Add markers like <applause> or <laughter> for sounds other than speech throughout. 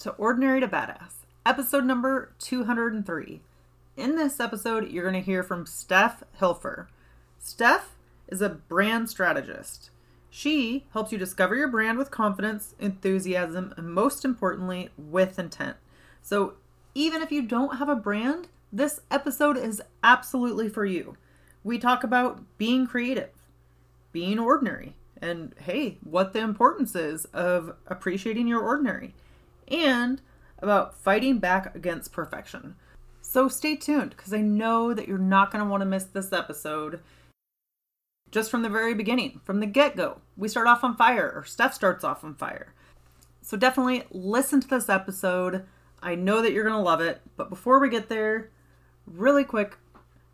To Ordinary to Badass, episode number 203. In this episode, you're going to hear from Steph Hilfer. Steph is a brand strategist. She helps you discover your brand with confidence, enthusiasm, and most importantly, with intent. So, even if you don't have a brand, this episode is absolutely for you. We talk about being creative, being ordinary, and hey, what the importance is of appreciating your ordinary and about fighting back against perfection. So stay tuned because I know that you're not going to want to miss this episode. Just from the very beginning, from the get go, we start off on fire, or Steph starts off on fire. So definitely listen to this episode. I know that you're going to love it. But before we get there, really quick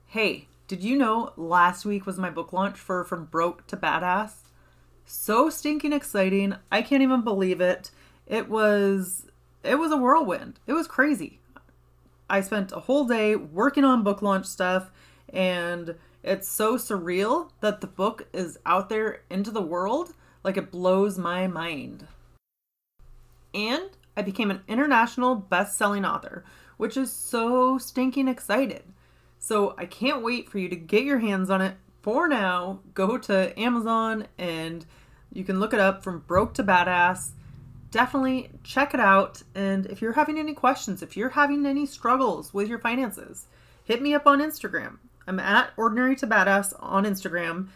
hey, did you know last week was my book launch for From Broke to Badass? So stinking exciting. I can't even believe it. It was it was a whirlwind. It was crazy. I spent a whole day working on book launch stuff, and it's so surreal that the book is out there into the world. Like it blows my mind. And I became an international best selling author, which is so stinking excited. So I can't wait for you to get your hands on it. For now, go to Amazon and you can look it up from broke to badass definitely check it out. And if you're having any questions, if you're having any struggles with your finances, hit me up on Instagram. I'm at Ordinary to Badass on Instagram.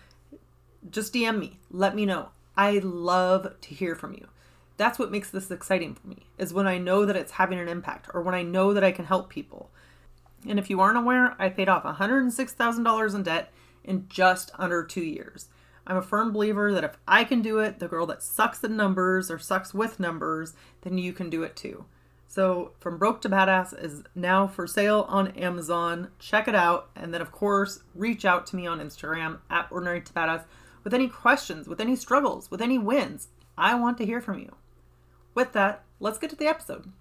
Just DM me. Let me know. I love to hear from you. That's what makes this exciting for me, is when I know that it's having an impact or when I know that I can help people. And if you aren't aware, I paid off $106,000 in debt in just under two years. I'm a firm believer that if I can do it, the girl that sucks at numbers or sucks with numbers, then you can do it too. So, From Broke to Badass is now for sale on Amazon. Check it out. And then, of course, reach out to me on Instagram at Ordinary to Badass with any questions, with any struggles, with any wins. I want to hear from you. With that, let's get to the episode.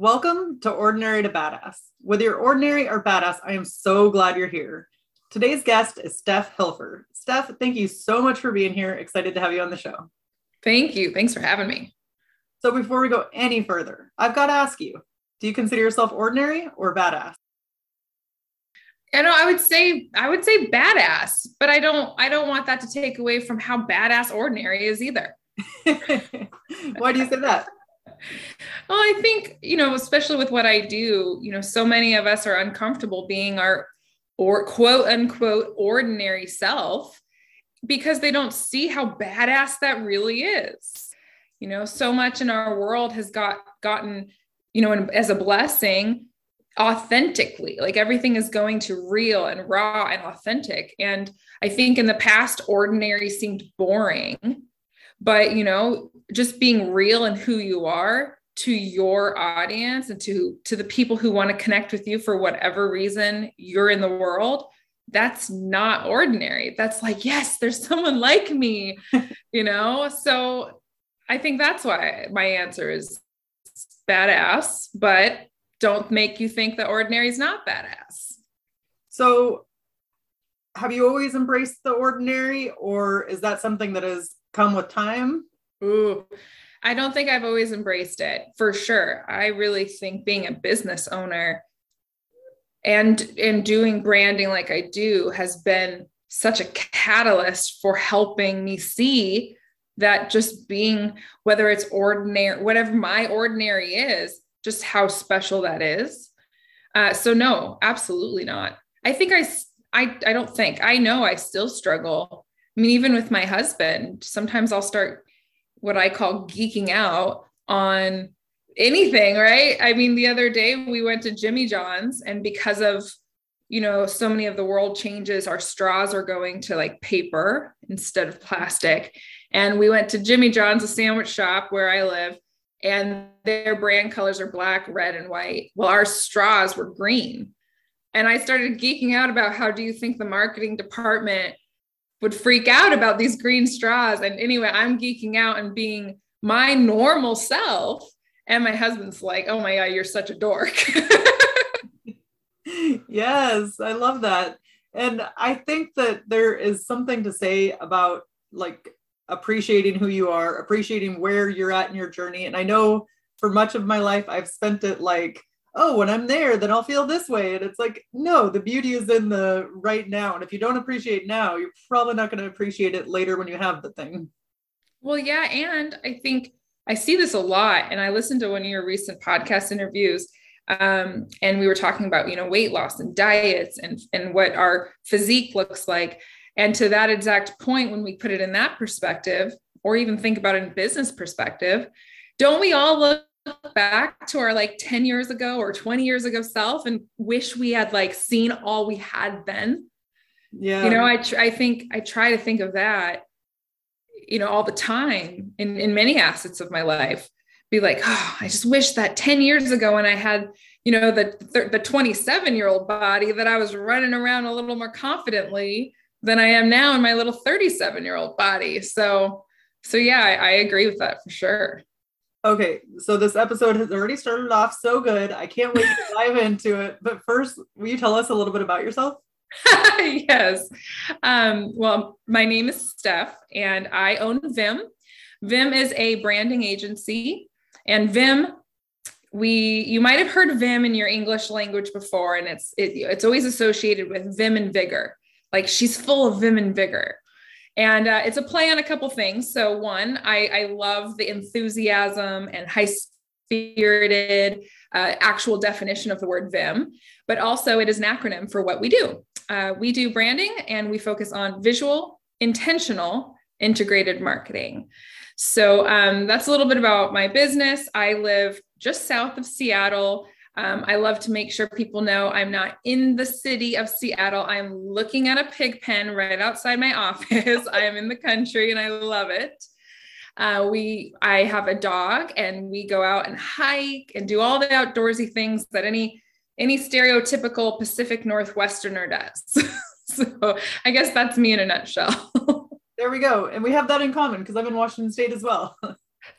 Welcome to Ordinary to Badass. Whether you're ordinary or badass, I am so glad you're here. Today's guest is Steph Hilfer. Steph, thank you so much for being here. Excited to have you on the show. Thank you. Thanks for having me. So, before we go any further, I've got to ask you do you consider yourself ordinary or badass? You know, I would say I would say badass, but I don't I don't want that to take away from how badass ordinary is either. <laughs> Why do you say that? Well, I think, you know, especially with what I do, you know, so many of us are uncomfortable being our or quote unquote ordinary self because they don't see how badass that really is. You know, so much in our world has got gotten, you know, as a blessing authentically. Like everything is going to real and raw and authentic. And i think in the past ordinary seemed boring. But you know just being real and who you are to your audience and to to the people who want to connect with you for whatever reason you're in the world that's not ordinary. That's like yes there's someone <laughs> like me <laughs> you know? So i think that's why my answer is badass but don't make you think that ordinary is not badass. So have you always embraced the ordinary or is that something that has come with time Ooh, I don't think I've always embraced it for sure. I really think being a business owner and and doing branding like I do has been such a catalyst for helping me see that just being whether it's ordinary whatever my ordinary is just how special that is Uh, so no, absolutely not. I think I, I, I don't think I know I still struggle. I mean, even with my husband, sometimes I'll start what I call geeking out on anything, right? I mean, the other day we went to Jimmy John's, and because of you know, so many of the world changes, our straws are going to like paper instead of plastic. And we went to Jimmy John's, a sandwich shop where I live, and their brand colors are black, red, and white. Well, our straws were green. And I started geeking out about how do you think the marketing department would freak out about these green straws? And anyway, I'm geeking out and being my normal self. And my husband's like, oh my God, you're such a dork. <laughs> yes, I love that. And I think that there is something to say about like appreciating who you are, appreciating where you're at in your journey. And I know for much of my life, I've spent it like, oh, when I'm there, then I'll feel this way. And it's like, no, the beauty is in the right now. And if you don't appreciate now, you're probably not going to appreciate it later when you have the thing. Well, yeah. And I think I see this a lot. And I listened to one of your recent podcast interviews um, and we were talking about you know weight loss and diets and and what our physique looks like and to that exact point when we put it in that perspective or even think about it in business perspective don't we all look back to our like 10 years ago or 20 years ago self and wish we had like seen all we had then yeah you know i tr- i think i try to think of that you know all the time in in many assets of my life be like, oh, I just wish that 10 years ago when I had, you know, the the 27 year old body that I was running around a little more confidently than I am now in my little 37 year old body. So, so yeah, I, I agree with that for sure. Okay, so this episode has already started off so good. I can't wait to dive <laughs> into it. But first, will you tell us a little bit about yourself? <laughs> yes. Um, well, my name is Steph, and I own Vim. Vim is a branding agency and Vim, we you might have heard Vim in your English language before, and it's it, it's always associated with Vim and vigor. Like she's full of Vim and vigor. And uh, it's a play on a couple things. So one, I, I love the enthusiasm and high spirited uh, actual definition of the word Vim, but also it is an acronym for what we do. Uh, we do branding and we focus on visual, intentional, integrated marketing. So um, that's a little bit about my business. I live just south of Seattle. Um, I love to make sure people know I'm not in the city of Seattle. I'm looking at a pig pen right outside my <laughs> office. I am in the country and I love it. Uh, we, I have a dog, and we go out and hike and do all the outdoorsy things that any any stereotypical Pacific Northwesterner does. <laughs> so I guess that's me in a nutshell. <laughs> There we go. And we have that in common because I'm in Washington State as well.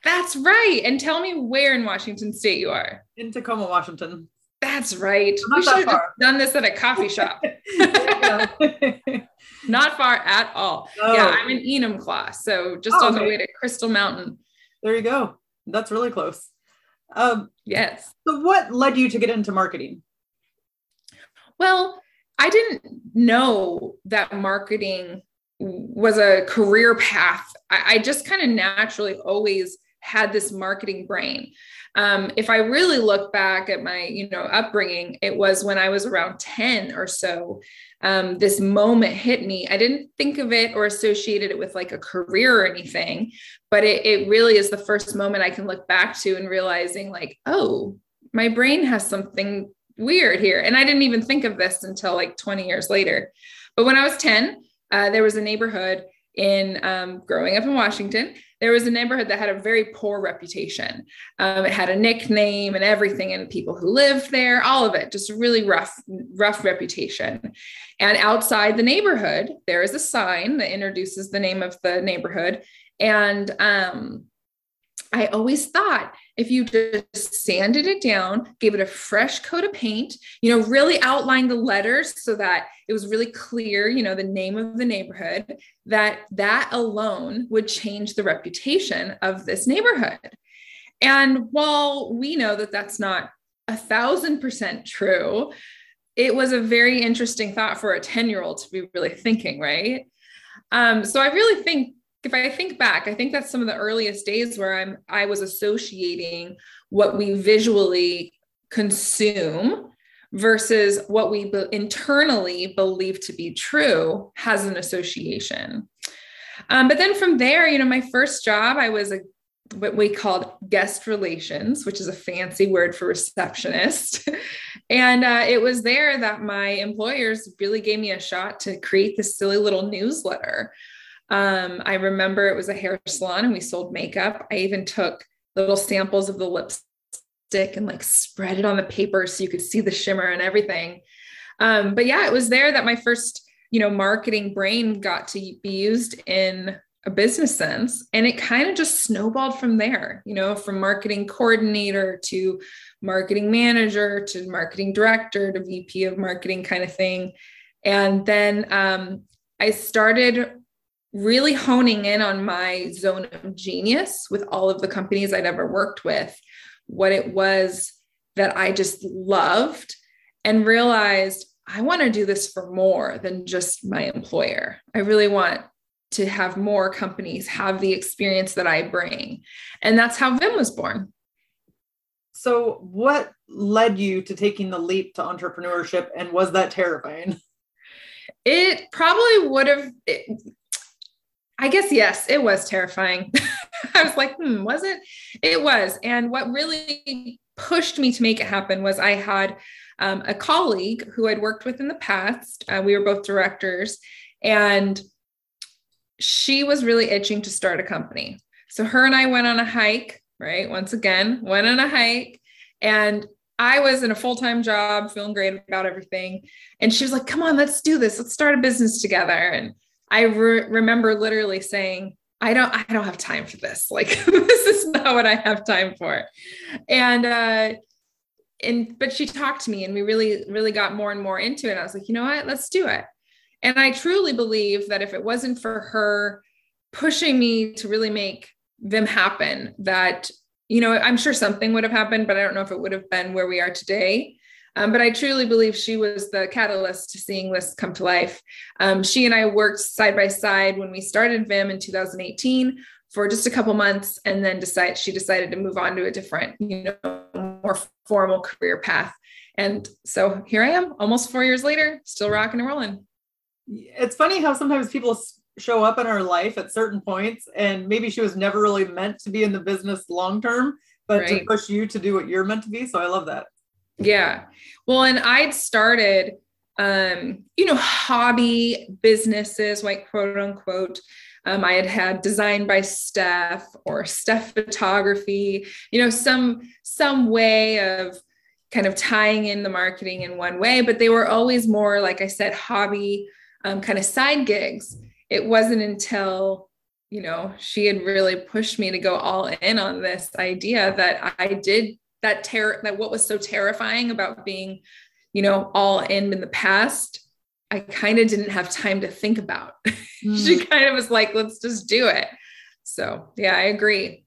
That's right. And tell me where in Washington State you are. In Tacoma, Washington. That's right. We should have done this at a coffee shop. <laughs> <laughs> Not far at all. Oh. Yeah, I'm in Enumclaw. So just oh, on okay. the way to Crystal Mountain. There you go. That's really close. Um, yes. So, what led you to get into marketing? Well, I didn't know that marketing was a career path. I, I just kind of naturally always had this marketing brain. Um, if I really look back at my, you know, upbringing, it was when I was around 10 or so. Um, this moment hit me. I didn't think of it or associated it with like a career or anything, but it, it really is the first moment I can look back to and realizing, like, oh, my brain has something weird here. And I didn't even think of this until like 20 years later. But when I was 10, uh, there was a neighborhood in um, growing up in Washington. There was a neighborhood that had a very poor reputation. Um, it had a nickname and everything, and people who lived there, all of it, just a really rough, rough reputation. And outside the neighborhood, there is a sign that introduces the name of the neighborhood. And um, I always thought if you just sanded it down, gave it a fresh coat of paint, you know, really outlined the letters so that it was really clear, you know, the name of the neighborhood, that that alone would change the reputation of this neighborhood. And while we know that that's not a thousand percent true, it was a very interesting thought for a 10 year old to be really thinking, right? Um, so I really think if I think back, I think that's some of the earliest days where I'm I was associating what we visually consume versus what we be- internally believe to be true has an association. Um, but then from there, you know, my first job, I was a what we called guest relations, which is a fancy word for receptionist. <laughs> and uh, it was there that my employers really gave me a shot to create this silly little newsletter. Um, I remember it was a hair salon and we sold makeup. I even took little samples of the lipstick and like spread it on the paper so you could see the shimmer and everything. Um, but yeah, it was there that my first, you know, marketing brain got to be used in a business sense. And it kind of just snowballed from there, you know, from marketing coordinator to marketing manager to marketing director to VP of marketing kind of thing. And then um, I started really honing in on my zone of genius with all of the companies I'd ever worked with, what it was that I just loved, and realized I want to do this for more than just my employer. I really want to have more companies have the experience that I bring. And that's how Vim was born. So, what led you to taking the leap to entrepreneurship, and was that terrifying? It probably would have. It, I guess yes, it was terrifying. <laughs> I was like, hmm, was it? It was. And what really pushed me to make it happen was I had um, a colleague who I'd worked with in the past. Uh, we were both directors, and she was really itching to start a company. So her and I went on a hike, right? Once again, went on a hike and I was in a full-time job, feeling great about everything. And she was like, "Come on, let's do this. Let's start a business together." And I re- remember literally saying, "I don't I don't have time for this. <laughs> Like this is not what I have time for." And uh and but she talked to me and we really really got more and more into it. I was like, "You know what? Let's do it." And I truly believe that if it wasn't for her pushing me to really make them happen, that, you know, I'm sure something would have happened, but I don't know if it would have been where we are today. Um, but I truly believe she was the catalyst to seeing this come to life. Um, she and I worked side by side when we started Vim in 2018 for just a couple months, and then decide she decided to move on to a different, you know, more formal career path. And so here I am, almost four years later, still rocking and rolling it's funny how sometimes people show up in our life at certain points and maybe she was never really meant to be in the business long term but right. to push you to do what you're meant to be so i love that yeah well and i'd started um you know hobby businesses like quote unquote um, I had had design by Steph or Steph photography, you know, some some way of kind of tying in the marketing in one way, but they were always more, like I said, hobby um, kind of side gigs. It wasn't until, you know, she had really pushed me to go all in on this idea that I did that terror, that what was so terrifying about being, you know, all in in the past, I kind of didn't have time to think about. <laughs> Mm. she kind of was like, let's just do it. So, yeah, I agree.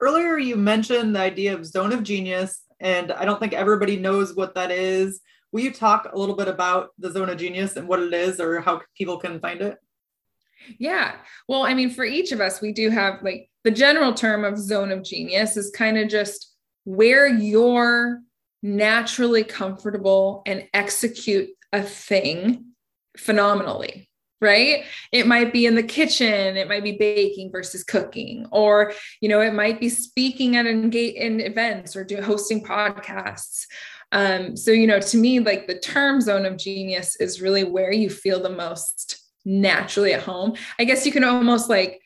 Earlier, you mentioned the idea of zone of genius, and I don't think everybody knows what that is. Will you talk a little bit about the Zone of Genius and what it is or how people can find it? Yeah. Well, I mean, for each of us, we do have like the general term of zone of genius is kind of just where you're naturally comfortable and execute a thing phenomenally right it might be in the kitchen it might be baking versus cooking or you know it might be speaking at engage in events or do hosting podcasts um, so, you know, to me, like the term zone of genius is really where you feel the most naturally at home. I guess you can almost like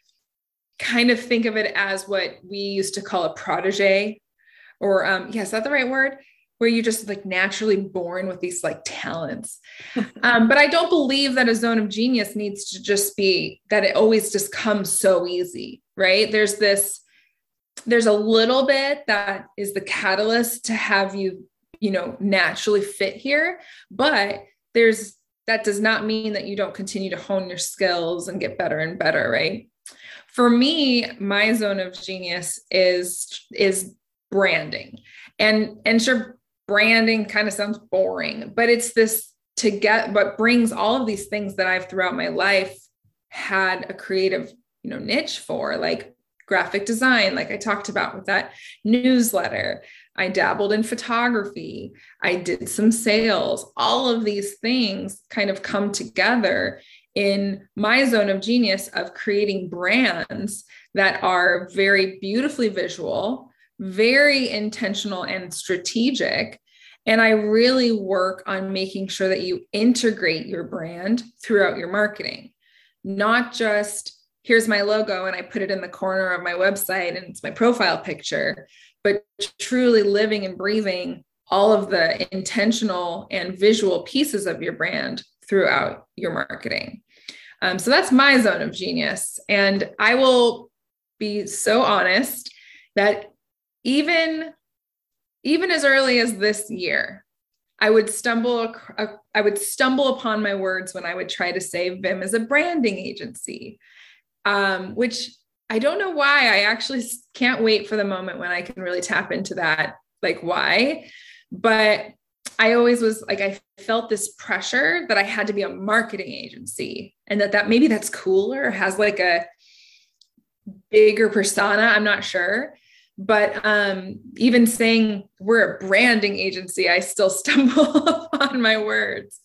kind of think of it as what we used to call a protege, or um, yeah, is that the right word? Where you're just like naturally born with these like talents. <laughs> um, but I don't believe that a zone of genius needs to just be that it always just comes so easy, right? There's this, there's a little bit that is the catalyst to have you you know naturally fit here but there's that does not mean that you don't continue to hone your skills and get better and better right for me my zone of genius is is branding and and sure branding kind of sounds boring but it's this to get what brings all of these things that i've throughout my life had a creative you know niche for like graphic design like i talked about with that newsletter I dabbled in photography. I did some sales. All of these things kind of come together in my zone of genius of creating brands that are very beautifully visual, very intentional and strategic. And I really work on making sure that you integrate your brand throughout your marketing, not just here's my logo and I put it in the corner of my website and it's my profile picture, but truly living and breathing all of the intentional and visual pieces of your brand throughout your marketing. Um, so that's my zone of genius. And I will be so honest that even even as early as this year, I would stumble I would stumble upon my words when I would try to say Vim as a branding agency, um, which I don't know why. I actually can't wait for the moment when I can really tap into that, like why. But I always was like, I felt this pressure that I had to be a marketing agency and that that maybe that's cooler, has like a bigger persona. I'm not sure. But um, even saying we're a branding agency, I still <laughs> stumble upon my words.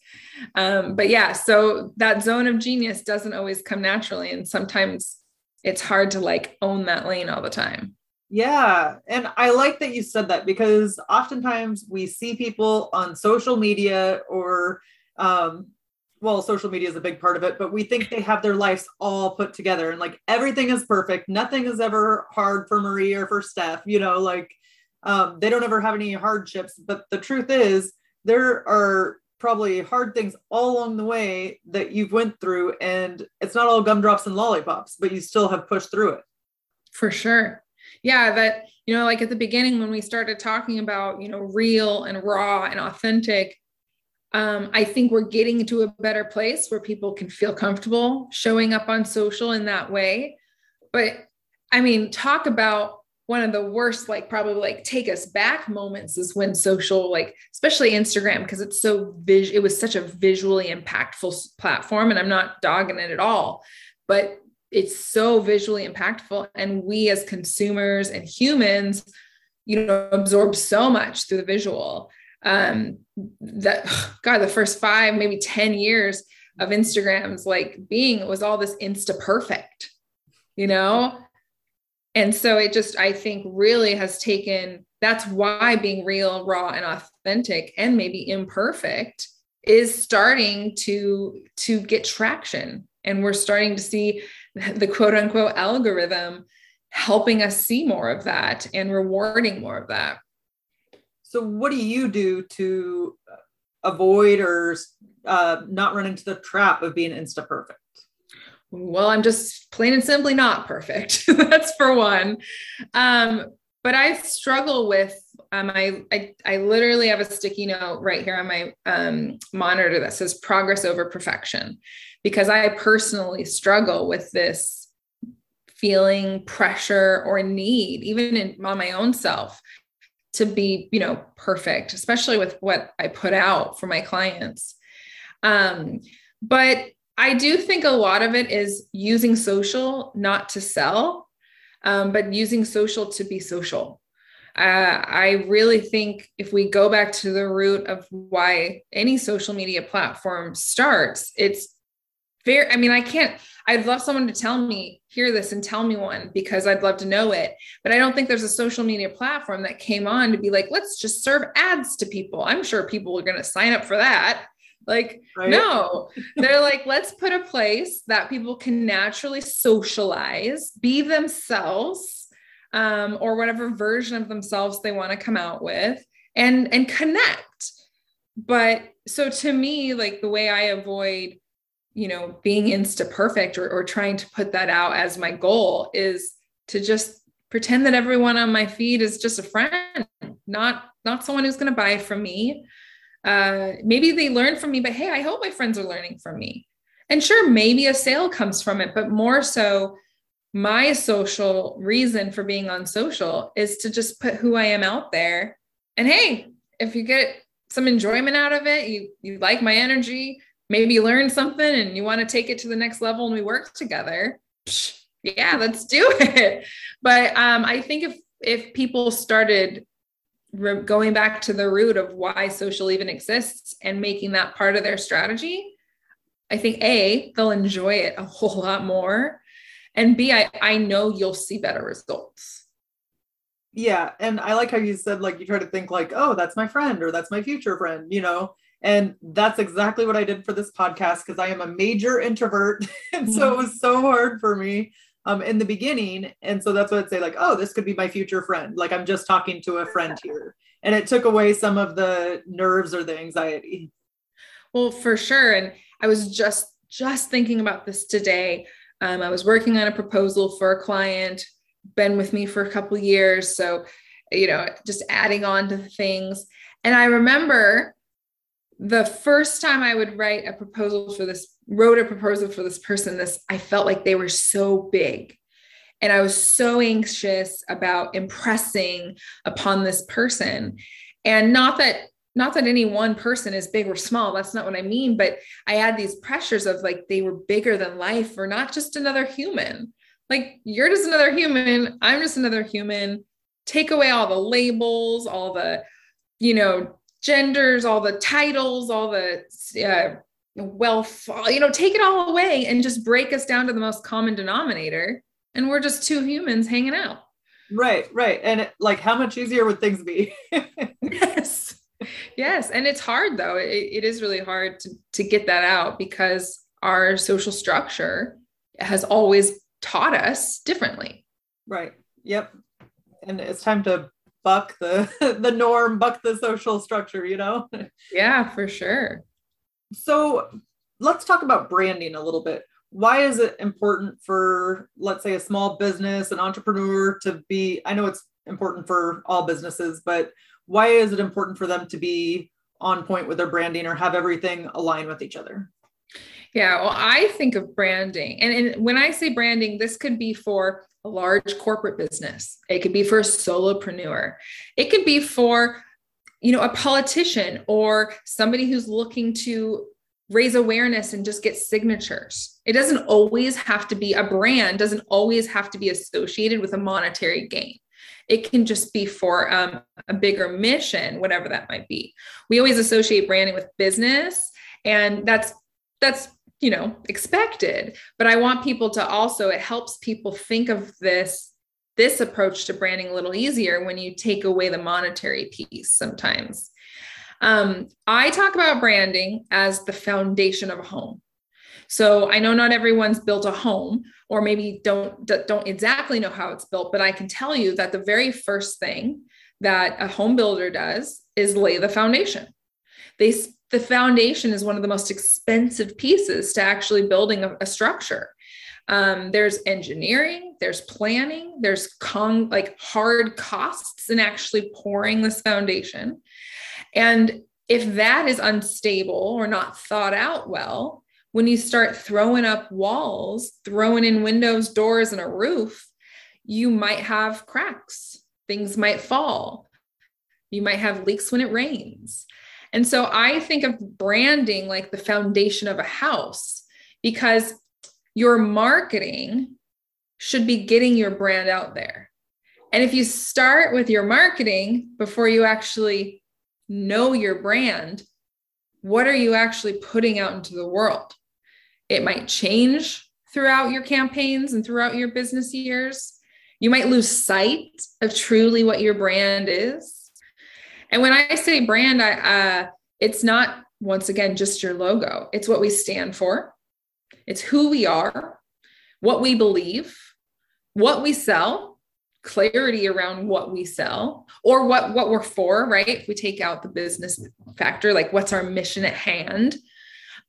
Um, but yeah, so that zone of genius doesn't always come naturally. And sometimes it's hard to like own that lane all the time. Yeah. And I like that you said that because oftentimes we see people on social media or, um, well, social media is a big part of it, but we think they have their lives all put together and like everything is perfect. Nothing is ever hard for Marie or for Steph, you know, like um, they don't ever have any hardships. But the truth is, there are probably hard things all along the way that you've went through and it's not all gumdrops and lollipops but you still have pushed through it for sure yeah that you know like at the beginning when we started talking about you know real and raw and authentic um, i think we're getting to a better place where people can feel comfortable showing up on social in that way. But i mean talk about one of the worst like probably like take us back moments is when social like especially instagram because it's so vis it was such a visually impactful platform and i'm not dogging it at all. But it's so visually impactful and we as consumers and humans you know absorb so much through the visual um that god the first five maybe 10 years of instagrams like being was all this insta perfect you know? And so it just i think really has taken that's why being real raw and authentic and maybe imperfect is starting to to get traction. And we're starting to see the quote unquote algorithm helping us see more of that and rewarding more of that so what do you do to avoid or uh, not run into the trap of being insta perfect well, I'm just plain and simply not perfect. <laughs> That's for one. Um, but I struggle with um, I, I, I literally have a sticky note right here on my um, monitor that says progress over perfection because I personally struggle with this feeling pressure or need, even in, on my own self, to be you know perfect, especially with what I put out for my clients. Um, but I do think a lot of it is using social not to sell, um, but using social to be social. Uh, I really think if we go back to the root of why any social media platform starts, it's very, I mean, I can't, I'd love someone to tell me, hear this and tell me one because I'd love to know it. But I don't think there's a social media platform that came on to be like, let's just serve ads to people. I'm sure people are going to sign up for that. Like, right? no, they're like, let's put a place that people can naturally socialize, be themselves, um, or whatever version of themselves they want to come out with and and connect. But so to me, like the way I avoid, you know, being insta perfect or, or trying to put that out as my goal is to just pretend that everyone on my feed is just a friend, not not someone who's going to buy from me uh, maybe they learn from me, but hey, I hope my friends are learning from me. And sure, maybe a sale comes from it, but more so, my social reason for being on social is to just put who I am out there. And hey, if you get some enjoyment out of it, you you like my energy, maybe learn something and you want to take it to the next level and we work together. Yeah, let's do <laughs> it. But um, I think if if people started re- going back to the root of why social even exists and making that part of their strategy, I think A, they'll enjoy it a whole <laughs> lot more. And B, I, I know you'll see better results. Yeah. And I like how you said, like, you try to think, like, oh, that's my friend or that's my future friend, you know? And that's exactly what I did for this podcast because I am a major introvert. <laughs> and so it was so hard for me um, in the beginning. And so that's what I'd say, like, oh, this could be my future friend. Like I'm just talking to a friend here. And it took away some of the nerves or the anxiety. Well, for sure. And I was just just thinking about this today. Um, I was working on a proposal for a client, been with me for a couple years. So, you know, just adding on to the things. And I remember the first time I would write a proposal for this, wrote a proposal for this person, this I felt like they were so big. And I was so anxious about impressing upon this person. And not that not that any one person is big or small that's not what i mean but i had these pressures of like they were bigger than life or not just another human like you're just another human i'm just another human take away all the labels all the you know genders, all the titles, all the uh, wealth, you know, take it all away and just break us down to the most common denominator. And we're just two humans hanging out. Right, right. And it, like, how much easier would things be? <laughs> yes. Yes. And it's hard though. It, it is really hard to, to get that out because our social structure has always taught us differently. Right. Yep. And it's time to buck the <laughs> the norm, buck the social structure, you know? Yeah, for sure. So let's talk about branding a little bit. Why is it important for, let's say, a small business, an entrepreneur to be? I know it's important for all businesses, but why is it important for them to be on point with their branding or have everything align with each other? Yeah, well, I think of branding. And, and when I say branding, this could be for a large corporate business. It could be for a solopreneur. It could be for, you know, a politician or somebody who's looking to raise awareness and just get signatures. It doesn't always have to be a brand, doesn't always have to be associated with a monetary gain. It can just be for um, a bigger mission, whatever that might be. We always associate branding with business, and that's that's you know expected. But i want people to also it helps people think of this this approach to branding a little easier when you take away the monetary piece sometimes. Um, i talk about branding as the foundation of a home. So i know not everyone's built a home or maybe don't don't exactly know how it's built but i can tell you that the very first thing that a home builder does is lay the foundation. They the foundation is one of the most expensive pieces to actually building a, a structure. Um, there's engineering, there's planning, there's con like hard costs in actually pouring this foundation. And if that is unstable or not thought out well, when you start throwing up walls, throwing in windows, doors, and a roof, you might have cracks. Things might fall. You might have leaks when it rains. And so I think of branding like the foundation of a house because your marketing should be getting your brand out there. And if you start with your marketing before you actually know your brand, what are you actually putting out into the world? It might change throughout your campaigns and throughout your business years. You might lose sight of truly what your brand is and when I say brand, I uh, it's not once again just your logo. It's what we stand for. It's who we are, what we believe, what we sell, clarity around what we sell or what what we're for, right? If we take out the business factor, like what's our mission at hand?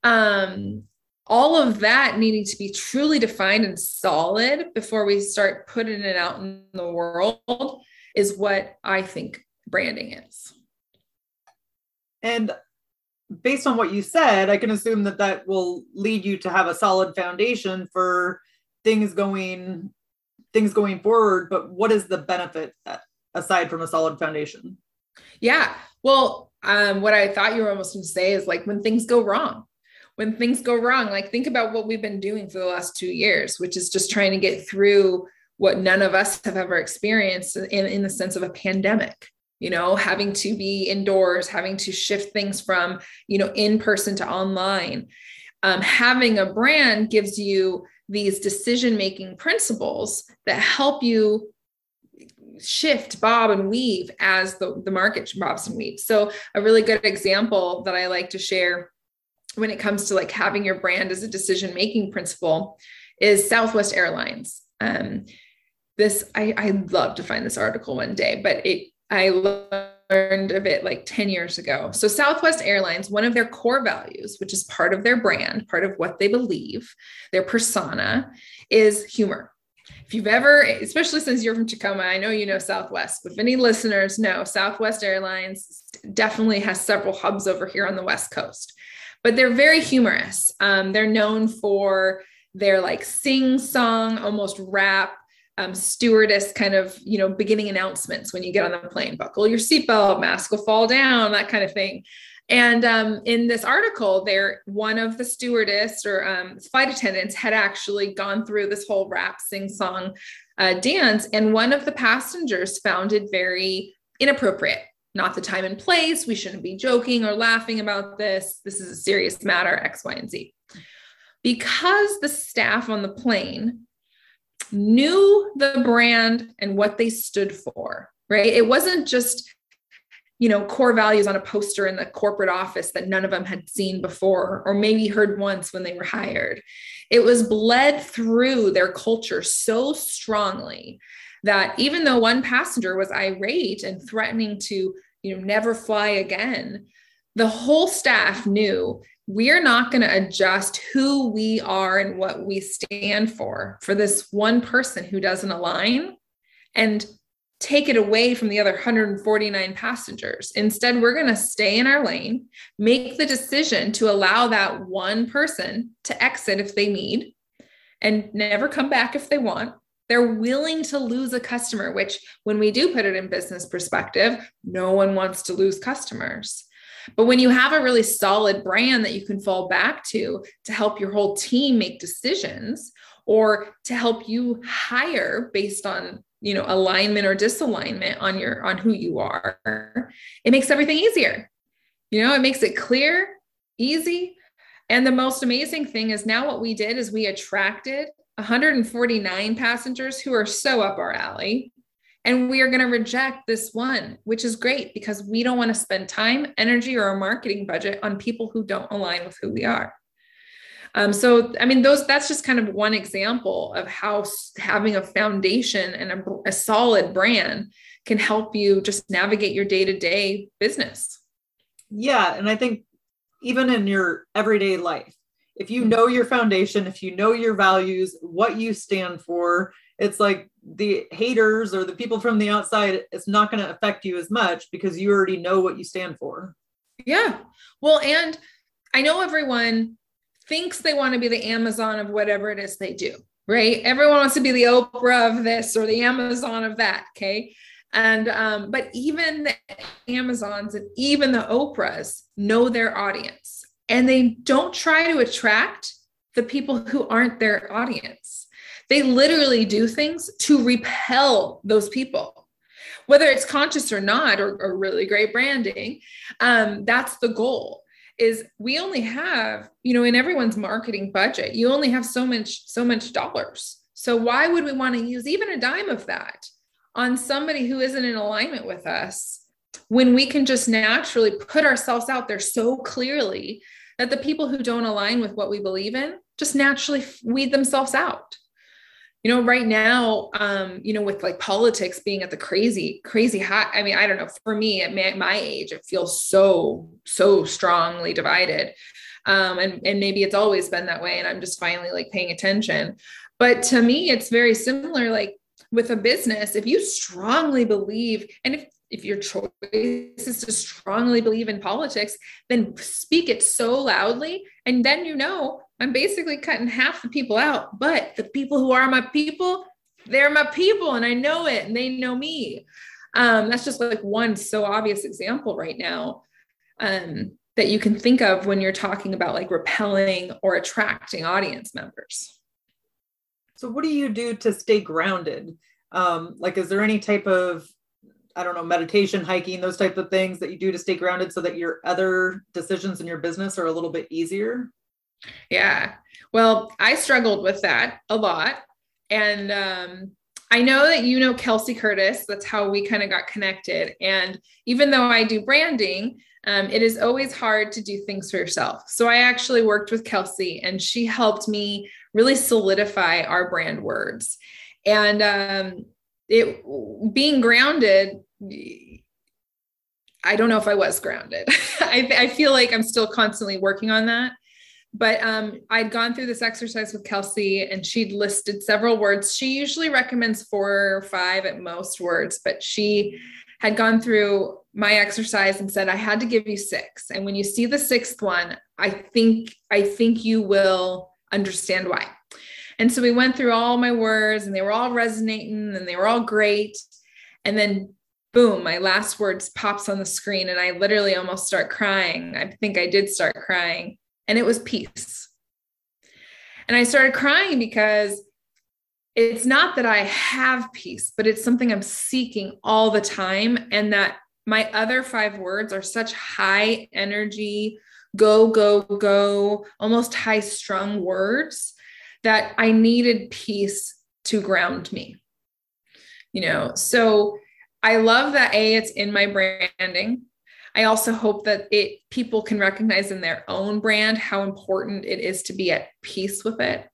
Um all of that needing to be truly defined and solid before we start putting it out in the world is what I think branding is. And based on what you said, I can assume that that will lead you to have a solid foundation for things going things going forward. But what is the benefit aside from a solid foundation? Yeah. Well, um, what I thought you were almost going to say is like when things go wrong. When things go wrong, like think about what we've been doing for the last two years, which is just trying to get through what none of us have ever experienced in, in the sense of a pandemic you know, having to be indoors, having to shift things from, you know, in person to online. Um, having a brand gives you these decision making principles that help you shift bob and weave as the, the market bobs and weaves so a really good example that i like to share when it comes to like having your brand as a decision making principle is southwest airlines um, this I, i'd love to find this article one day but it i learned of it like 10 years ago. So southwest airlines one of their core values which is part of their brand part of what they believe their persona is humor. If you've ever, especially since you're from Tacoma, I know you know Southwest, but if any listeners know, Southwest Airlines definitely has several hubs over here on the West Coast, but they're very humorous. Um, they're known for their like sing song, almost rap, um, stewardess kind of, you know, beginning announcements when you get on the plane, buckle your seatbelt, mask will fall down, that kind of thing. And um, in this article, there one of the stewardess or um, flight attendants had actually gone through this whole rap sing song uh, dance, and one of the passengers found it very inappropriate. Not the time and place. We shouldn't be joking or laughing about this. This is a serious matter. X, Y, and Z. Because the staff on the plane knew the brand and what they stood for, right? It wasn't just you know core values on a poster in the corporate office that none of them had seen before or maybe heard once when they were hired it was bled through their culture so strongly that even though one passenger was irate and threatening to you know never fly again the whole staff knew we're not going to adjust who we are and what we stand for for this one person who doesn't align and take it away from the other 149 passengers. Instead, we're going to stay in our lane, make the decision to allow that one person to exit if they need and never come back if they want. They're willing to lose a customer, which, when we do put it in business perspective, no one wants to lose customers. But when you have a really solid brand that you can fall back to to help your whole team make decisions or to help you hire based on you know alignment or disalignment on your on who you are it makes everything easier. You know it makes it clear easy. And the most amazing thing is now what we did is we attracted 149 passengers who are so up our alley and we are going to reject this one which is great because we don't want to spend time energy or a marketing budget on people who don't align with who we are um, so, I mean, those that's just kind of one example of how having a foundation and a, a solid brand can help you just navigate your day to day business. Yeah, and I think even in your everyday life, if you know your foundation, if you know your values, what you stand for, it's like the haters or the people from the outside, it's not going to affect you as much because you already know what you stand for. Yeah. Well, and I know everyone thinks they want to be the Amazon of whatever it is they do, right? Everyone wants to be the Oprah of this or the Amazon of that. Okay. And, um, but even the Amazons and even the Oprahs know their audience and they don't try to attract the people who aren't their audience. They literally do things to repel those people. Whether it's conscious or not or, or really great branding um, that's the goal is we only have you know in everyone's marketing budget you only have so much so much dollars. So why would we want to use even a dime of that on somebody who isn't in alignment with us when we can just naturally put ourselves out there so clearly that the people who don't align with what we believe in just naturally weed themselves out you know right now um you know with like politics being at the crazy crazy high i mean i don't know for me at my, my age it feels so so strongly divided um and and maybe it's always been that way and i'm just finally like paying attention but to me it's very similar like with a business if you strongly believe and if if your choice is to strongly believe in politics, then speak it so loudly. And then you know, I'm basically cutting half the people out. But the people who are my people, they're my people, and I know it, and they know me. Um, that's just like one so obvious example right now um, that you can think of when you're talking about like repelling or attracting audience members. So, what do you do to stay grounded? Um, like, is there any type of I don't know, meditation, hiking, those types of things that you do to stay grounded so that your other decisions in your business are a little bit easier? Yeah. Well, I struggled with that a lot. And um, I know that you know Kelsey Curtis. That's how we kind of got connected. And even though I do branding, um, it is always hard to do things for yourself. So I actually worked with Kelsey and she helped me really solidify our brand words. And um, it being grounded, I don't know if I was grounded. <laughs> I, I feel like I'm still constantly working on that. But um, I'd gone through this exercise with Kelsey and she'd listed several words. She usually recommends four or five at most words, but she had gone through my exercise and said I had to give you six. And when you see the sixth one, I think I think you will understand why. And so we went through all my words and they were all resonating and they were all great. And then boom, my last words pops on the screen and I literally almost start crying. I think I did start crying and it was peace. And I started crying because it's not that I have peace, but it's something I'm seeking all the time. And that my other five words are such high energy, go, go, go, almost high strung words that I needed peace to ground me. You know, so I love that A, it's in my branding. I also hope that it people can recognize in their own brand how important it is to be at peace with it.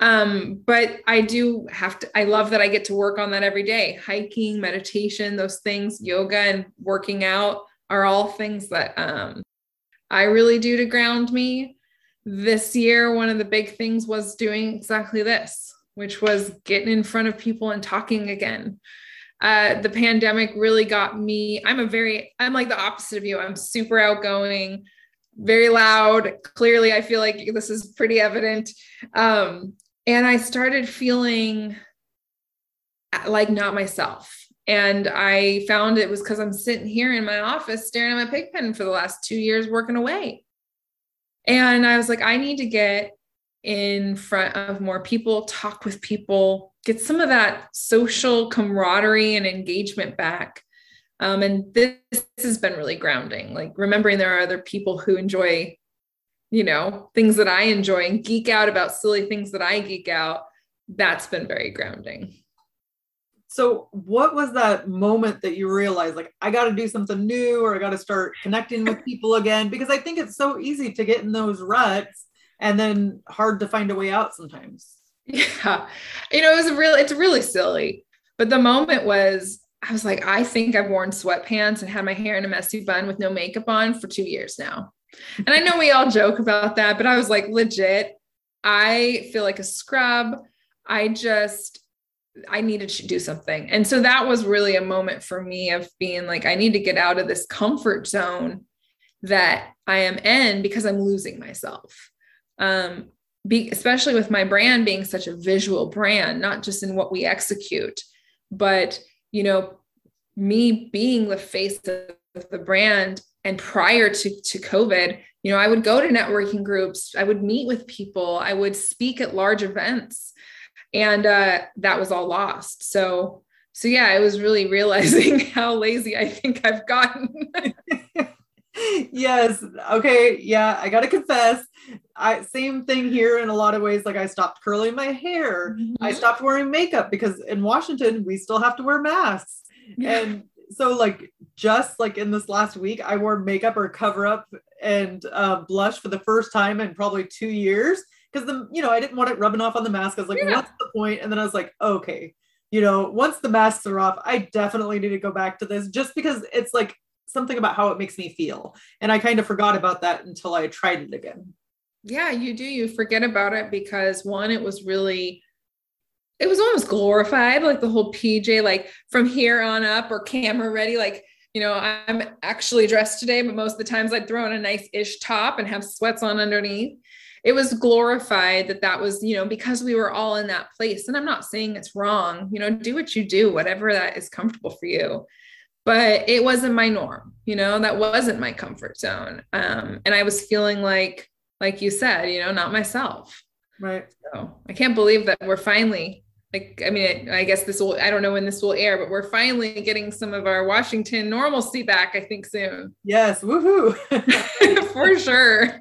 Um, but I do have to, I love that I get to work on that every day. Hiking, meditation, those things, yoga and working out are all things that um, I really do to ground me. This year, one of the big things was doing exactly this, which was getting in front of people and talking again uh, the pandemic really got me. I'm a very, I'm like the opposite of you. I'm super outgoing, very loud. Clearly, I feel like this is pretty evident. Um, and I started feeling like not myself. And I found it was because I'm sitting here in my office staring at my pig pen for the last two years working away. And I was like, I need to get in front of more people, talk with people, get some of that social camaraderie and engagement back. Um, and this, this has been really grounding, like remembering there are other people who enjoy, you know, things that I enjoy and geek out about silly things that I geek out. That's been very grounding. So, what was that moment that you realized, like, I got to do something new or I got to start connecting with people again? Because I think it's so easy to get in those ruts and then hard to find a way out sometimes. Yeah. You know, it was really, it's really silly. But the moment was, I was like, I think I've worn sweatpants and had my hair in a messy bun with no makeup on for two years now. And I know we all joke about that, but I was like, legit, I feel like a scrub. I just, I needed to do something. And so that was really a moment for me of being like, I need to get out of this comfort zone that I am in because I'm losing myself um, be, especially with my brand being such a visual brand, not just in what we execute, but you know, me being the face of the brand. And prior to, to COVID, you know, I would go to networking groups, I would meet with people, I would speak at large events, and uh, that was all lost. So, so yeah, I was really <laughs> realizing how lazy I think I've gotten. <laughs> yes. Okay. Yeah. I got to confess. I same thing here in a lot of ways. Like I stopped curling my hair. Mm-hmm. I stopped wearing makeup because in Washington we still have to wear masks. Yeah. And so like just like in this last week, I wore makeup or cover up and uh, blush for the first time in probably two years because the you know I didn't want it rubbing off on the mask. I was like, yeah. what's the point? And then I was like, okay, you know, once the masks are off, I definitely need to go back to this just because it's like something about how it makes me feel. And I kind of forgot about that until I tried it again. Yeah, you do. You forget about it because one, it was really, it was almost glorified, like the whole PJ, like from here on up or camera ready. Like, you know, I'm actually dressed today, but most of the times I'd throw on a nice ish top and have sweats on underneath. It was glorified that that was, you know, because we were all in that place. And I'm not saying it's wrong, you know, do what you do, whatever that is comfortable for you but it wasn't my norm you know that wasn't my comfort zone. Um, and i was feeling like like you said you know not myself. Right. So i can't believe that we're finally like i mean i guess this will i don't know when this will air but we're finally getting some of our washington normalcy back i think soon. Yes woohoo. <laughs> For sure.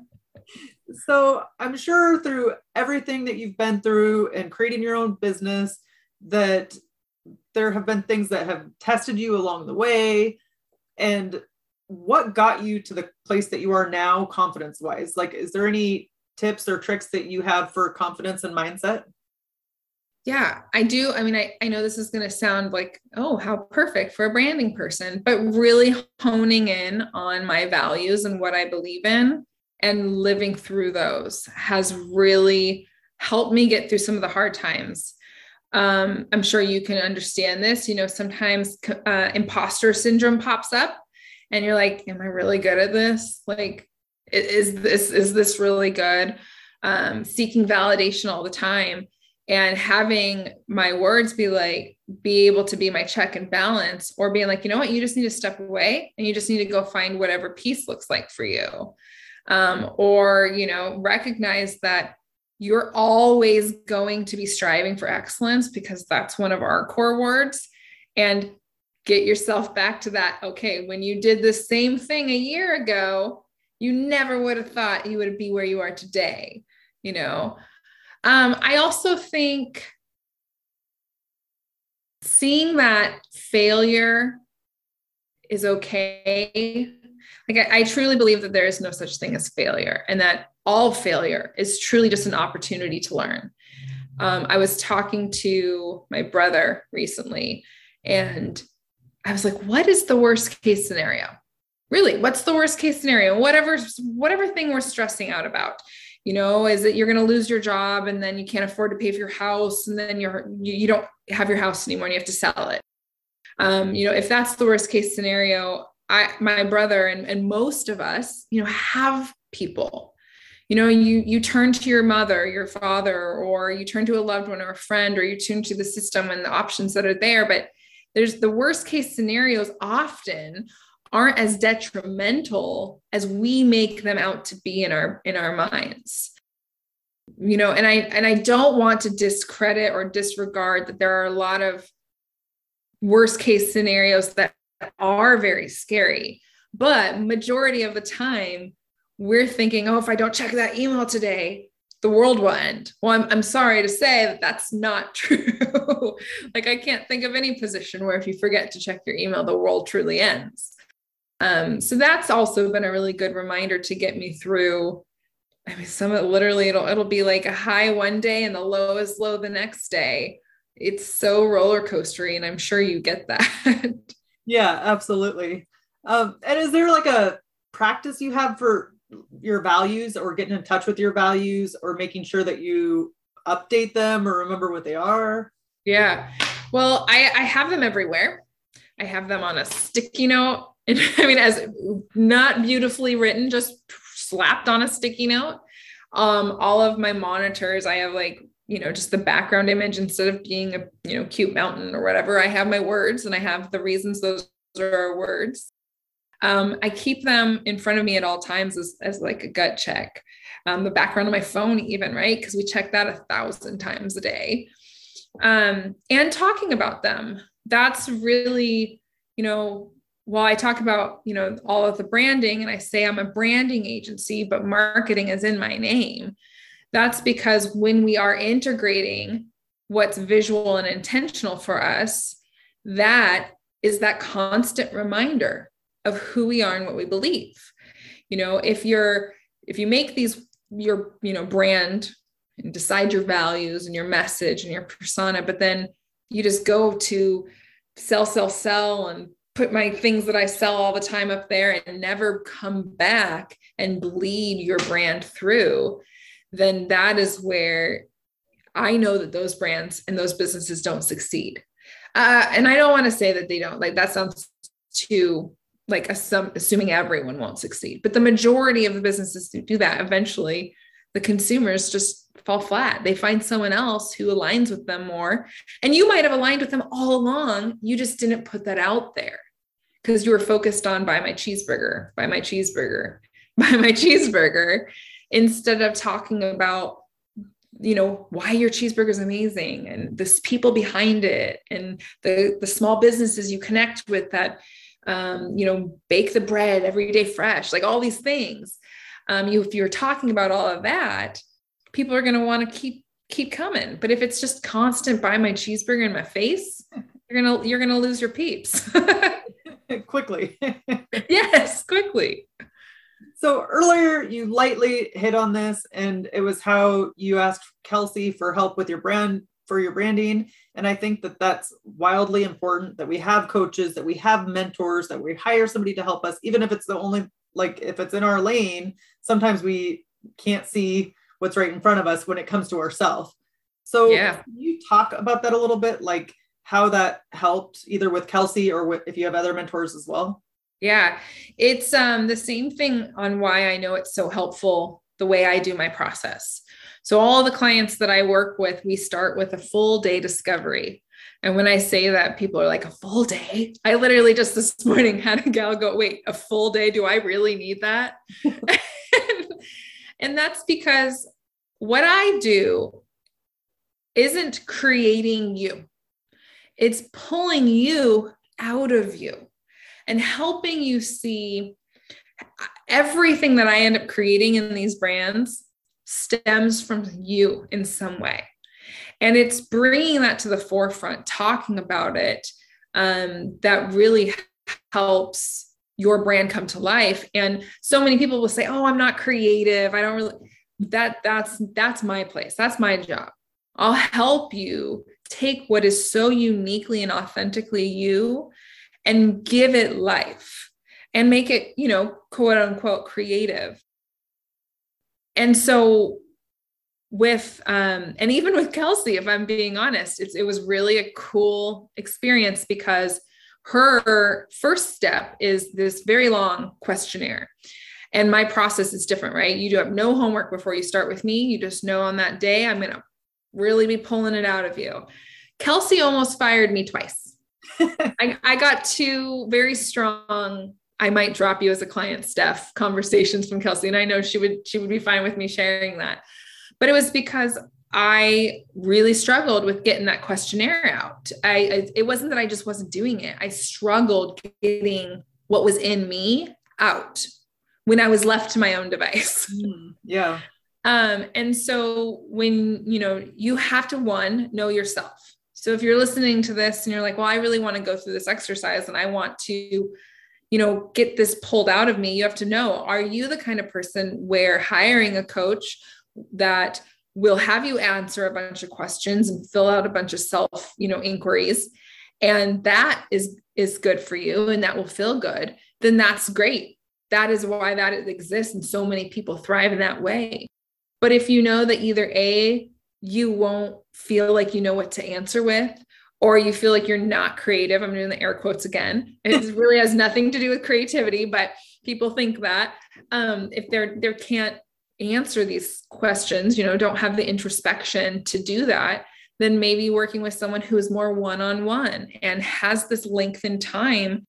So i'm sure through everything that you've been through and creating your own business that there have been things that have tested you along the way and what got you to the place that you are now confidence wise like is there any tips or tricks that you have for confidence and mindset yeah, I do. I mean, I, I know this is going to sound like, oh, how perfect for a branding person, but really honing in on my values and what I believe in and living through those has really helped me get through some of the hard times. Um, I'm sure you can understand this. You know, sometimes uh, imposter syndrome pops up and you're like, am I really good at this? Like, is this, is this really good? Um, seeking validation all the time and having my words be like be able to be my check and balance or being like you know what you just need to step away and you just need to go find whatever peace looks like for you um, or you know recognize that you're always going to be striving for excellence because that's one of our core words and get yourself back to that okay when you did the same thing a year ago you never would have thought you would be where you are today you know um, I also think seeing that failure is okay. Like I, I, truly believe that there is no such thing as failure, and that all failure is truly just an opportunity to learn. Um, I was talking to my brother recently, and I was like, "What is the worst case scenario? Really, what's the worst case scenario? Whatever, whatever thing we're stressing out about." you know is that you're going to lose your job and then you can't afford to pay for your house and then you're you, you don't have your house anymore and you have to sell it um, you know if that's the worst case scenario i my brother and, and most of us you know have people you know you you turn to your mother your father or you turn to a loved one or a friend or you turn to the system and the options that are there. But there's the worst case scenarios often aren't as detrimental as we make them out to be in our in our minds. You know and i and i don't want to discredit or disregard that there are a lot of worst case scenarios that are very scary. But majority of the time we're thinking oh if i don't check that email today the world will end well i'm, I'm sorry to say that that's not <laughs> true like i can't think of any position where if you forget to check your email the world truly ends um, so that's also been a really good reminder to get me through. I mean, some it literally it'll it'll be like a high one day and the low is low the next day. It's so roller coastery, and I'm sure you get <laughs> that. yeah, absolutely. Um, and is there like a practice you have for your values or getting in touch with your values or making sure that you update them or remember what they are? Yeah. Well, I, I have them everywhere. I have them on a sticky note and <laughs> I mean, as not beautifully written, just slapped on a sticky note. Um, all of my monitors, I have like, you know, just the background image instead of being a, you know, cute mountain or whatever. I have my words and I have the reasons those are words. Um, I keep them in front of me at all times as, as like a gut check. Um, the background of my phone, even, right? Because we check that a thousand times a day. Um, and talking about them. That's really, you know, while I talk about, you know, all of the branding and I say I'm a branding agency, but marketing is in my name, that's because when we are integrating what's visual and intentional for us, that is that constant reminder of who we are and what we believe. You know, if you're if you make these your, you know, brand and decide your values and your message and your persona, but then you just go to sell, sell, sell and put my things that I sell all the time up there and never come back and bleed your brand through, then that is where I know that those brands and those businesses don't succeed. Uh, and I don't want to say that they don't, like that sounds too like assum- assuming everyone won't succeed. But the majority of the businesses who do that, eventually the consumers just fall flat. They find someone else who aligns with them more. And you might have aligned with them all along. You just didn't put that out there because you were focused on buy my cheeseburger, buy my cheeseburger, <laughs> buy my cheeseburger, instead of talking about you know why your cheeseburger is amazing and this people behind it and the the small businesses you connect with that um, you know bake the bread every day fresh like all these things. Um, you if you're talking about all of that people are going to want to keep keep coming. But if it's just constant buy my cheeseburger in my face you're gonna you're gonna lose your peeps. <laughs> Quickly. <laughs> Yes quickly. So earlier you lightly hit on this and it was how you asked kelsey for help with your brand for your branding and i think that that's wildly important that we have coaches that we have mentors that we hire somebody to help us even if it's the only like if it's in our lane sometimes we can't see what's right in front of us when it comes to ourselves so yeah. you talk about that a little bit like how that helped either with kelsey or if you have other mentors as well yeah, it's um, the same thing on why I know it's so helpful the way I do my process. So, all the clients that I work with, we start with a full day discovery. And when I say that, people are like, a full day? I literally just this <laughs> morning had a gal go, wait, a full day? Do I really need that? <laughs> and that's because what I do isn't creating you, it's pulling you out of you and helping you see everything that I end up creating in these brands stems from you in some way. And it's bringing that to the forefront, talking about it, um, that really helps your brand come to life. And so many people will say, "Oh, I'm not creative. I don't really." That that's that's my place. That's my job. I'll help you take what is so uniquely and authentically you and give it life and make it, you know, quote unquote creative. And so with um and even with Kelsey if I'm being honest it's it was really a cool experience because her first step is this very long questionnaire. And my process is different right? You do have no homework before you start with me. You just know on that day i'm going to really be pulling it out of you. Kelsey almost fired me twice. <laughs> I, I got two very strong I might drop you as a client, Steph, conversations from Kelsey. And I know she would she would be fine with me sharing that. But it was because I really struggled with getting that questionnaire out. I, I it wasn't that I just wasn't doing it. I struggled getting what was in me out when I was left to my own device. <laughs> Mm, yeah. Um, and so when you know you have to one know yourself so if you're listening to this and you're like, well, I really want to go through this exercise and I want to, you know, get this pulled out of me, you have to know, are you the kind of person where hiring a coach that will have you answer a bunch of questions and fill out a bunch of self, you know, inquiries and that is is good for you and that will feel good, then that's great. That is why that exists and so many people thrive in that way. But if you know that either A, you won't feel like you know what to answer with or you feel like you're not creative i'm doing the air quotes again it really has nothing to do with creativity but people think that um, if they're they can't answer these questions you know don't have the introspection to do that then maybe working with someone who is more one-on-one and has this lengthened time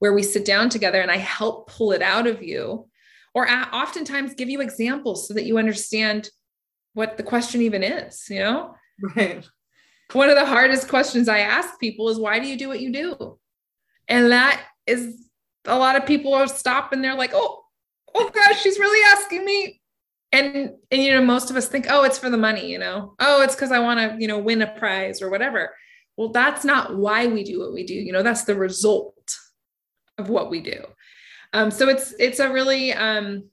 where we sit down together and i help pull it out of you or oftentimes give you examples so that you understand what the question even is, you know? Right. One of the hardest questions I ask people is why do you do what you do? And that is a lot of people will stop and they're like, oh, oh gosh, she's really asking me. And and you know, most of us think, oh, it's for the money, you know, oh, it's because I want to, you know, win a prize or whatever. Well, that's not why we do what we do. You know, that's the result of what we do. Um, so it's it's a really um,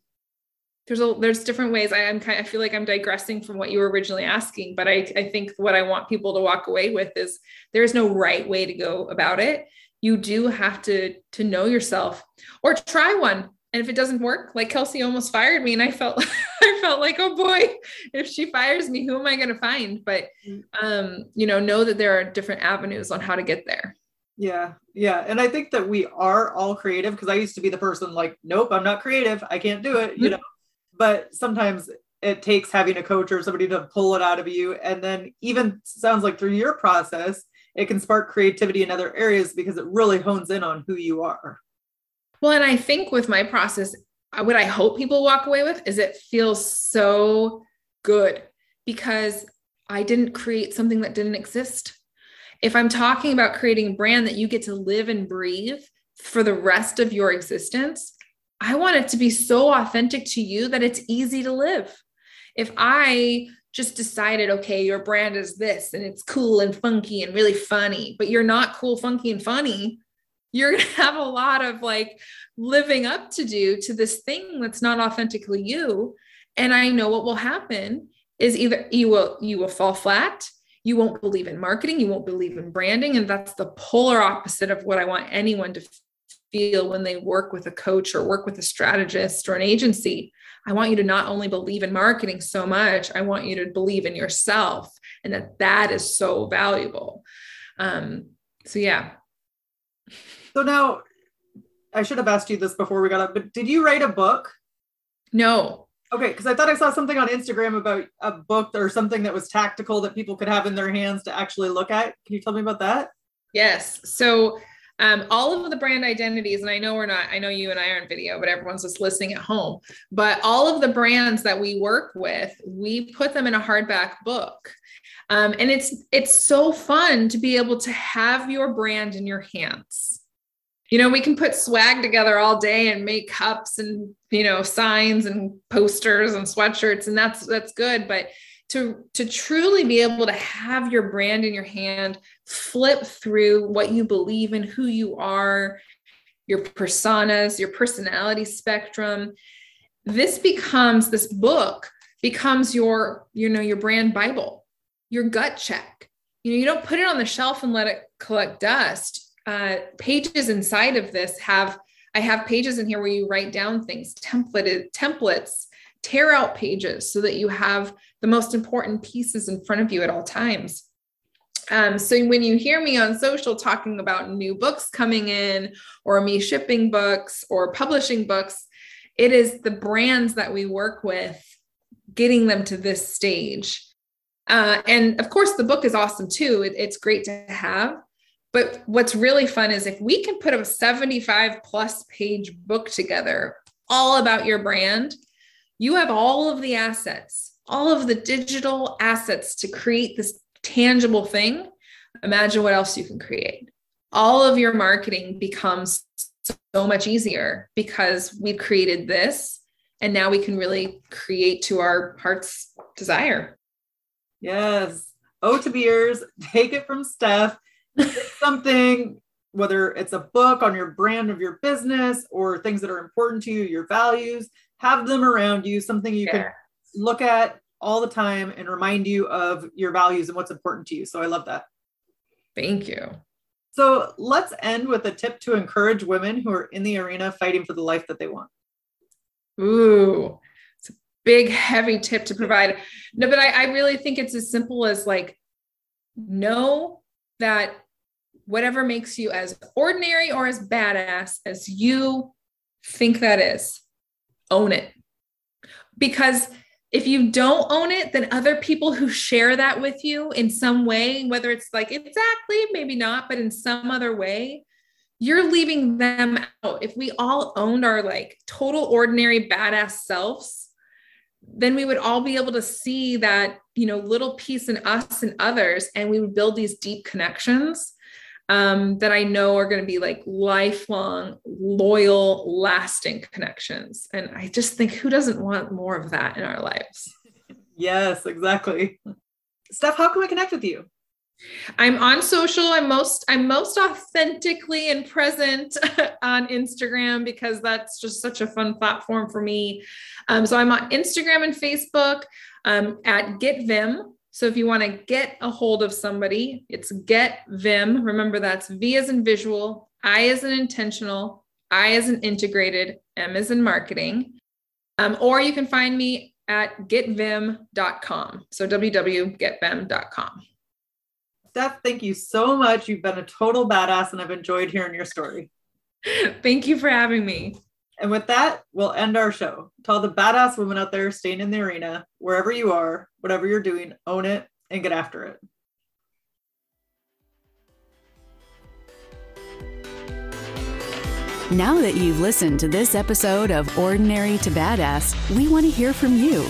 there's a there's different ways I am kind of, I feel like I'm digressing from what you were originally asking, but I, I think what I want people to walk away with is there is no right way to go about it. You do have to to know yourself or try one. And if it doesn't work, like Kelsey almost fired me, and I felt <laughs> I felt like, oh boy, if she fires me, who am I going to find? But mm. um, you know, know that there are different avenues on how to get there. Yeah, yeah. And I think that we are all creative because I used to be the person like, nope, I'm not creative. I can't do it. You mm-hmm. know, but sometimes it takes having a coach or somebody to pull it out of you and then even sounds like through your process it can spark creativity in other areas because it really hones in on who you are well and i think with my process uh, what i hope people walk away with is it feels so good because I didn't create something that didn't exist. If I'm talking about creating a brand that you get to live and breathe for the rest of your existence, I want it to be so authentic to you that it's easy to live. If I just decided, okay, your brand is this and it's cool and funky and really funny, but you're not cool, funky, and funny, you're going <laughs> to have a lot of like living up to do to this thing that's not authentically you. And I know what will happen is either you will you will fall flat you won't believe in marketing you won't believe in branding and that's the polar opposite of what i want anyone to feel when they work with a coach or work with a strategist or an agency I want you to not only believe in marketing so much, I want you to believe in yourself and that that is so valuable. Um, so, yeah. So now I should have asked you this before we got up, but did you write a book? No. Okay, because I thought I saw something on Instagram about a book or something that was tactical that people could have in their hands to actually look at. Can you tell me about that? Yes. So um, all of the brand identities, and I know we're not, I know you and I are on video, but everyone's just listening at home. But all of the brands that we work with, we put them in a hardback book. Um, and it's it's so fun to be able to have your brand in your hands. You know, we can put swag together all day and make cups and you know signs and posters and sweatshirts, and that's that's good. But to to truly be able to have your brand in your hand flip through what you believe in who you are your personas your personality spectrum this becomes this book becomes your you know your brand bible your gut check. You know you don't put it on the shelf and let it collect dust. Uh, pages inside of this have i have pages in here where you write down things templated templates tear out pages so that you have the most important pieces in front of you at all times. Um, so when you hear me on social talking about new books coming in, or me shipping books or publishing books, it is the brands that we work with getting them to this stage. Uh, and of course, the book is awesome too. It, it's great to have. But what's really fun is if we can put a 75 plus page book together, all about your brand, you have all of the assets, all of the digital assets to create this tangible thing. Imagine what else you can create. All of your marketing becomes so much easier because we've created this and now we can really create to our heart's desire. Yes. O to beers, take it from Steph. <laughs> something, whether it's a book on your brand of your business or things that are important to you, your values, have them around you, something you yeah. can look at all the time and remind you of your values and what's important to you. So I love that. Thank you. So let's end with a tip to encourage women who are in the arena fighting for the life that they want. Ooh, it's a big, heavy tip to provide. No, but I, I really think it's as simple as like, know that whatever makes you as ordinary or as badass as you think that is, own it. Because if you don't own it, then other people who share that with you in some way, whether it's like exactly, maybe not, but in some other way, you're leaving them out. If we all owned our like total ordinary badass selves, then we would all be able to see that, you know, little piece in us and others, and we would build these deep connections um, that I know are going to be like lifelong, loyal, lasting connections. And I just think who doesn't want more of that in our lives? Yes, exactly. Steph, how can we connect with you? I'm on social. I'm most I'm most authentically and present <laughs> on Instagram because that's just such a fun platform for me. Um, so I'm on Instagram and Facebook um, at Get Viim, so if you want to get a hold of somebody, it's get Viim. Remember that's V as in visual, I as in intentional, I as in integrated, M as in marketing. Um, or you can find me at getviim.com. So www.getviim.com. Steph, thank you so much. You've been a total badass and I've enjoyed hearing your story. <laughs> thank you for having me. And with that, we'll end our show. To all the badass women out there staying in the arena, wherever you are, whatever you're doing, own it and get after it. Now that you've listened to this episode of Ordinary to Badass, we want to hear from you.